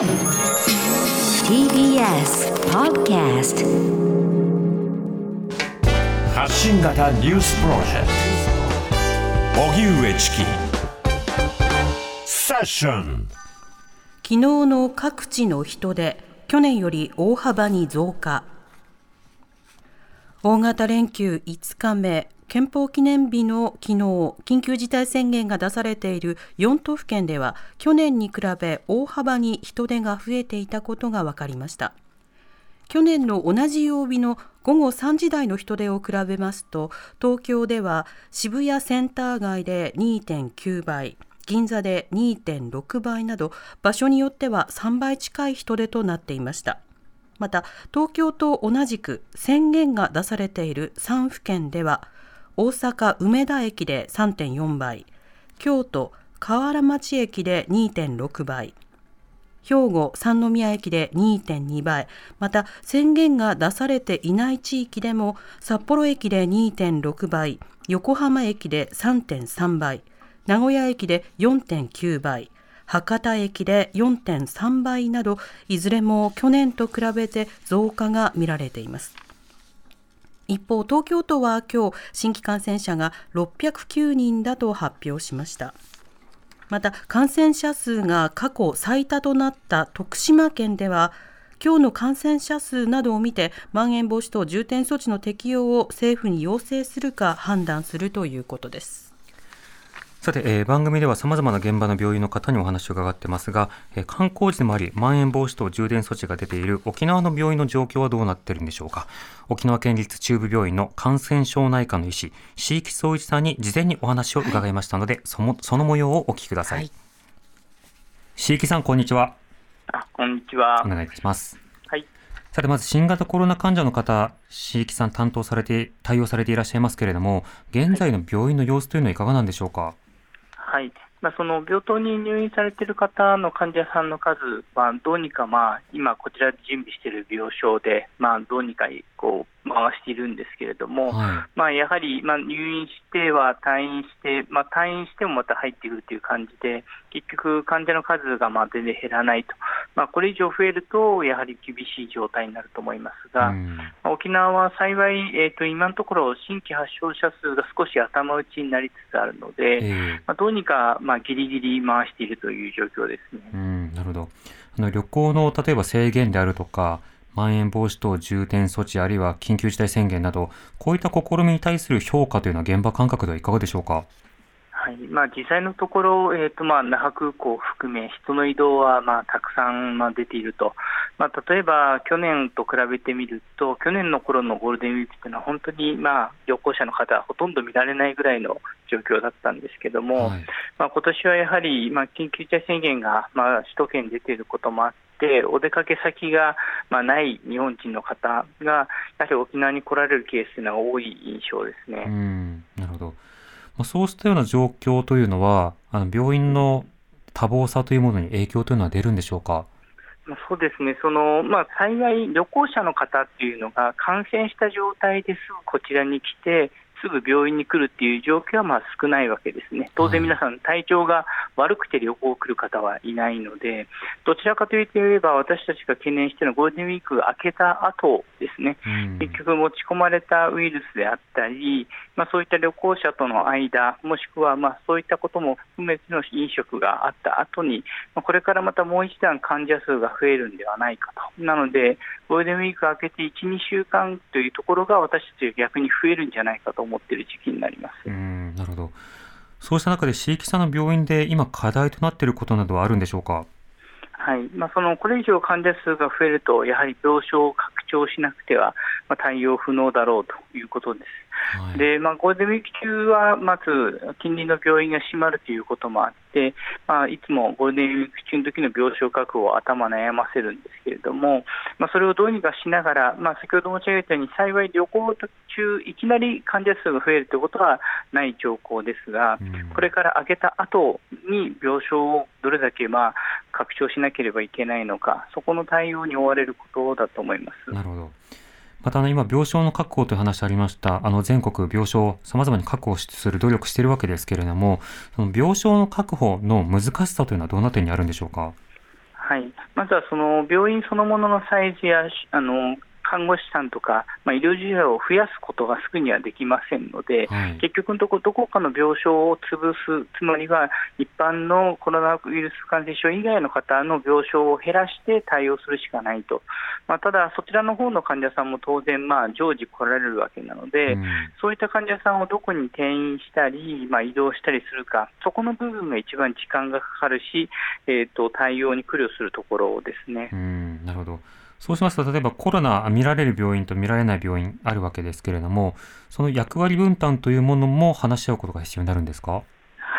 TBS Podcast 発信型ニュースプロジェクト。荻上チキ。セッション。昨日の各地の人出去年より大幅に増加。大型連休5日目憲法記念日の昨日緊急事態宣言が出されている4都府県では去年に比べ大幅に人出が増えていたことが分かりました。去年の同じ曜日の午後3時台の人出を比べますと東京では渋谷センター街で2.9倍銀座で2.6倍など場所によっては3倍近い人出となっていました。また東京と同じく宣言が出されている3府県では大阪梅田駅で3.4倍京都河原町駅で2.6倍兵庫三宮駅で2.2倍また宣言が出されていない地域でも札幌駅で2.6倍横浜駅で3.3倍名古屋駅で4.9倍博多駅で4.3倍などいずれも去年と比べて増加が見られています。一方東京都は今日新規感染者が609人だと発表しました。また感染者数が過去最多となった徳島県では今日の感染者数などを見てまん延防止等重点措置の適用を政府に要請するか判断するということです。さて、えー、番組では様々な現場の病院の方にお話を伺ってますが、えー、観光地でもあり、まん延防止等重点措置が出ている沖縄の病院の状況はどうなっているんでしょうか？沖縄県立中部病院の感染症内科の医師、椎木総一さんに事前にお話を伺いましたので、はい、そのその模様をお聞きください。椎、木、さん、こんにちは。あ、こんにちは。お願いいたします。はい。さて、まず新型コロナ患者の方、椎木さん担当されて、対応されていらっしゃいますけれども、現在の病院の様子というのはいかがなんでしょうか？はいはい。まあ、その病棟に入院されている方の患者さんの数は、どうにか、まあ、今、こちらで準備している病床で、まあ、どうにかこう回しているんですけれども、はい、まあ、やはり、まあ、入院しては退院して、まあ、退院してもまた入ってくるという感じで、結局、患者の数がまあ全然減らないと、まあ、これ以上増えると、やはり厳しい状態になると思いますが、まあ、沖縄は幸い、えーと、今のところ、新規発症者数が少し頭打ちになりつつあるので、えー、まあ、どうにか、まあ、ぎりぎり回しているという状況ですね。うんなるほど。あの旅行の例えば制限であるとか、まん延防止等重点措置あるいは緊急事態宣言など、こういった試みに対する評価というのは現場感覚ではいかがでしょうか？はい。まあ、実際のところ、えーとまあ、那覇空港を含め、人の移動はまあたくさんまあ出ていると、まあ、例えば去年と比べてみると、去年の頃のゴールデンウィークというのは、本当にまあ旅行者の方はほとんど見られないぐらいの状況だったんですけども、はい、まあ今年はやはりまあ緊急事態宣言がまあ首都圏に出ていることもあって、お出かけ先がまあない日本人の方が、やはり沖縄に来られるケースが多い印象ですね。うんなるほどそうしたような状況というのは、あの病院の多忙さというものに影響というのは出るんでしょうか？そうですね、そのまあ、幸い旅行者の方っていうのが感染した状態ですぐこちらに来て、すぐ病院に来るっていう状況はまあ少ないわけですね、当然皆さん、体調が悪くて旅行来る方はいないので、どちらかといえば、私たちが懸念しているのはゴールデンウィーク明けた後ですね、結局、持ち込まれたウイルスであったり、まあ、そういった旅行者との間、もしくはまあそういったことも含めての飲食があった後に、まあ、これからまたもう一段患者数が増えるんではないかと、なので、ゴールデンウィーク明けて1、2週間というところが、私たちは逆に増えるんじゃないかと思っている時期になります。うんなるほどそうした中で、椎木さんの病院で今、課題となっていることなどはあるんでしょうか？はいまあ、そのこれ以上患者数が増えると、やはり病床を拡張しなくては、まあ、対応不能だろうということです。はい、でまあ、ゴールデンウィーク中はまず近隣の病院が閉まるということもあって、まあ、いつもゴールデンウィーク中の時の病床確保を頭悩ませるんですけれども、まあ、それをどうにかしながら、まあ、先ほど申し上げたように幸い旅行中いきなり患者数が増えるということはない兆候ですが、うん、これから明けた後に病床をどれだけまあ拡張しなければいけないのか、そこの対応に追われることだと思います。なるほどまたね今、病床の確保という話ありました、あの全国病床、さまざまに確保する努力しているわけですけれども、その病床の確保の難しさというのはどんな点にあるんでしょうか？はいまずはその病院そのもののサイズやあの看護師さんとか、まあ、医療従事者を増やすことがすぐにはできませんので、はい、結局のところ、どこかの病床を潰す、つまりは一般のコロナウイルス感染症以外の方の病床を減らして対応するしかないと、まあ、ただ、そちらの方の患者さんも当然、まあ、常時来られるわけなので、うん、そういった患者さんをどこに転院したり、まあ、移動したりするか、そこの部分が一番時間がかかるし、えーと、対応に苦慮するところですね。うん。なるほどそうしますと、例えばコロナ見られる病院と見られない病院あるわけですけれども、その役割分担というものも話し合うことが必要になるんですか？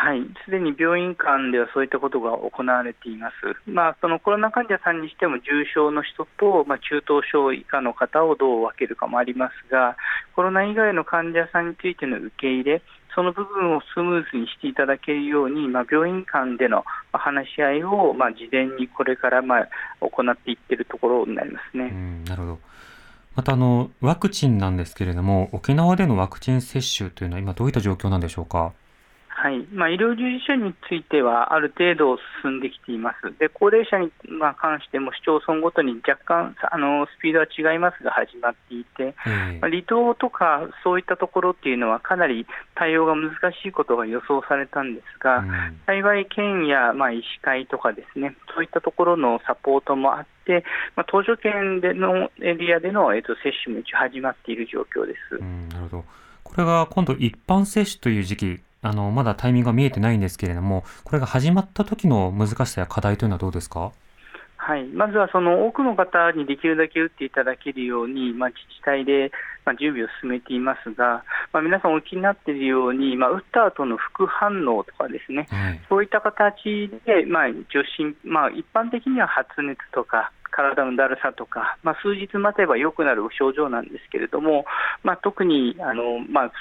はい、すでに病院間ではそういったことが行われています、まあ、そのコロナ患者さんにしても重症の人と、まあ、中等症以下の方をどう分けるかもありますが、コロナ以外の患者さんについての受け入れ、その部分をスムーズにしていただけるように、まあ、病院間での話し合いを、まあ、事前にこれからまあ行っていっているところになりますね。なるほどまたあのワクチンなんですけれども、沖縄でのワクチン接種というのは、今、どういった状況なんでしょうか？はい。まあ、医療従事者についてはある程度進んできています、で高齢者にまあ関しても市町村ごとに若干あのスピードは違いますが始まっていて、まあ、離島とかそういったところっていうのはかなり対応が難しいことが予想されたんですが、うん、幸い県やまあ医師会とかですねそういったところのサポートもあって、まあ、東条県でのエリアでの、えっと、接種も一応始まっている状況です。うん、なるほど。これが今度、一般接種という時期あの、まだタイミングが見えてないんですけれども、これが始まった時の難しさや課題というのはどうですか？はい、まずはその多くの方にできるだけ打っていただけるように、まあ、自治体でまあ準備を進めていますが、まあ、皆さんお気になっているように、まあ、打った後の副反応とかですね、はい、そういった形で、まあ、受診、まあ、一般的には発熱とか、体のだるさとか、まあ、数日待てば良くなる症状なんですけれども、まあ、特にあの、まあ、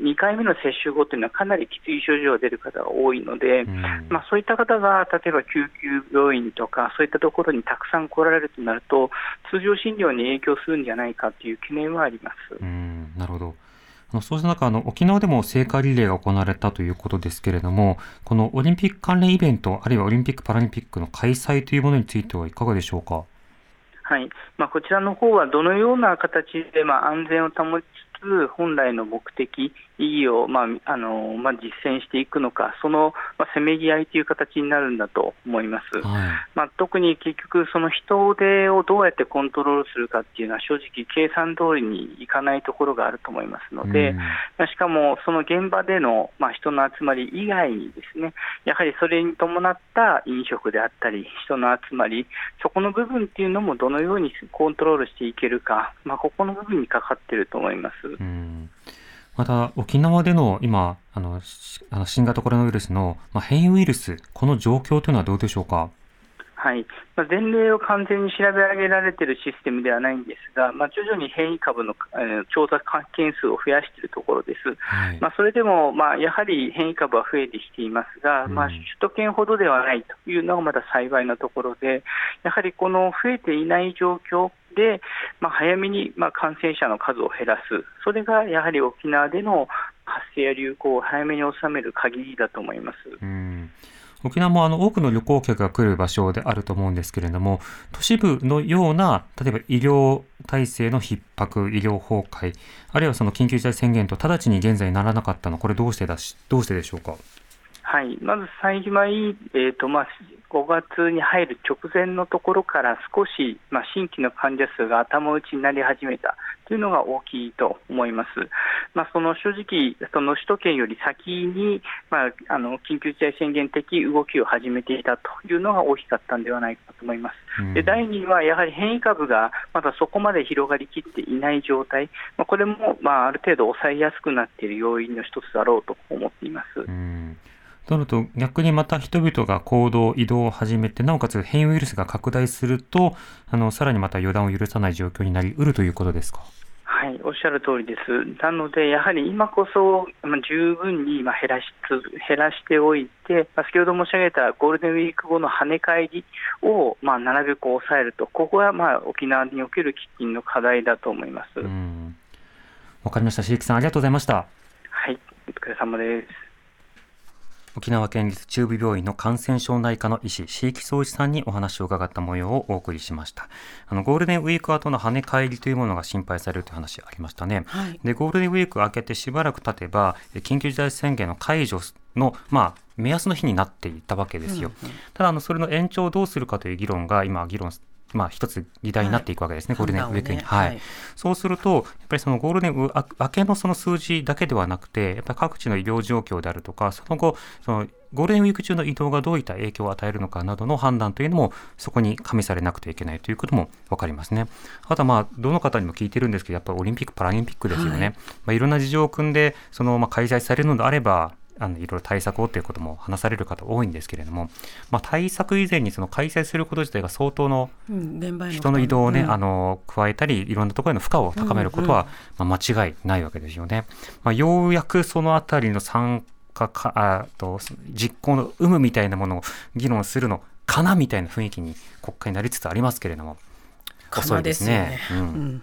2, 日2回目の接種後というのはかなりきつい症状が出る方が多いので、うん、まあ、そういった方が例えば救急病院とかそういったところにたくさん来られるとなると通常診療に影響するんじゃないかという懸念はあります。うんなるほどあのそうした中、あの、沖縄でも聖火リレーが行われたということですけれども、このオリンピック関連イベント、あるいはオリンピック・パラリンピックの開催というものについてはいかがでしょうか？はいまあ、こちらの方はどのような形で、まあ、安全を保ちつつ本来の目的、意義を、まああのまあ、実践していくのか、その、まあ、せめぎ合いという形になるんだと思います。はい、まあ、特に結局、その人手をどうやってコントロールするかっていうのは、正直、計算通りにいかないところがあると思いますので、まあ、しかも、その現場での、まあ、人の集まり以外にですね、やはりそれに伴った飲食であったり、人の集まり、そこの部分っていうのもどのようにコントロールしていけるか、まあ、ここの部分にかかっていると思います。うんまた、沖縄での今、あの、あの新型コロナウイルスの、まあ、変異ウイルス、この状況というのはどうでしょうか？はい、まあ、前例を完全に調べ上げられているシステムではないんですが、まあ、徐々に変異株の、えー、調査件数を増やしているところです。はい、まあ、それでも、まあ、やはり変異株は増えてきていますが、うん、まあ、首都圏ほどではないというのがまだ幸いなところで、やはりこの増えていない状況、で、まあ、早めにまあ感染者の数を減らす、それがやはり沖縄での発生や流行を早めに収める限りだと思います。うん沖縄もあの多くの旅行客が来る場所であると思うんですけれども、都市部のような、例えば医療体制の逼迫、医療崩壊、あるいはその緊急事態宣言と直ちに現在ならなかったの、これどうしてだし、どうしてでしょうか？はい、まず幸い、えーとまあ、5月に入る直前のところから少し、まあ、新規の患者数が頭打ちになり始めたというのが大きいと思います。まあ、その正直、その首都圏より先に、まあ、あの緊急事態宣言的動きを始めていたというのが大きかったんではないかと思います。で第2はやはり変異株がまだそこまで広がりきっていない状態、まあ、これも、まあ、ある程度抑えやすくなっている要因の一つだろうと思っています。うんとなると逆にまた人々が行動、移動を始めて、なおかつ変異ウイルスが拡大すると、あのさらにまた予断を許さない状況になりうるということですか？はい、おっしゃる通りです。なので、やはり今こそ、まあ、十分に今減らし減らしておいて、まあ、先ほど申し上げたゴールデンウィーク後の跳ね返りを、まあ、なるべく抑えると、ここはまあ沖縄における喫緊の課題だと思います。わかりました。椎木さん、ありがとうございました。はい、お疲れ様です。沖縄県立中部病院の感染症内科の医師、椎木総一さんにお話を伺った模様をお送りしました。あの、ゴールデンウィーク後の跳ね返りというものが心配されるという話ありましたね。はいで、ゴールデンウィーク明けてしばらく経てば、え緊急事態宣言の解除の、まあ、目安の日になっていたわけですよ。ただ、あの、それの延長をどうするかという議論が今、議論まあ、一つ議題になっていくわけですね、はいゴールデンウィークに。はいはいそうすると、やっぱりそのゴールデンウィーク明けのその数字だけではなくて、やっぱり各地の医療状況であるとか、その後、そのゴールデンウィーク中の移動がどういった影響を与えるのかなどの判断というのも、そこに加味されなくてはいけないということも分かりますね。あとはまあ、どの方にも聞いてるんですけど、やっぱりオリンピック・パラリンピックですよね。はいまあ、いろんな事情を組んで、そのまあ開催されるのであれば、あのいろいろ対策をということも話される方多いんですけれども、まあ、対策以前にその開催すること自体が相当の人の移動をね、うん。あの加えたり、いろんなところへの負荷を高めることは、まあ、間違いないわけですよね。まあ、ようやくそのあたりの参加かあと実行の有無みたいなものを議論するのかなみたいな雰囲気に国会になりつつありますけれども、か遅ですないですね。うん。うん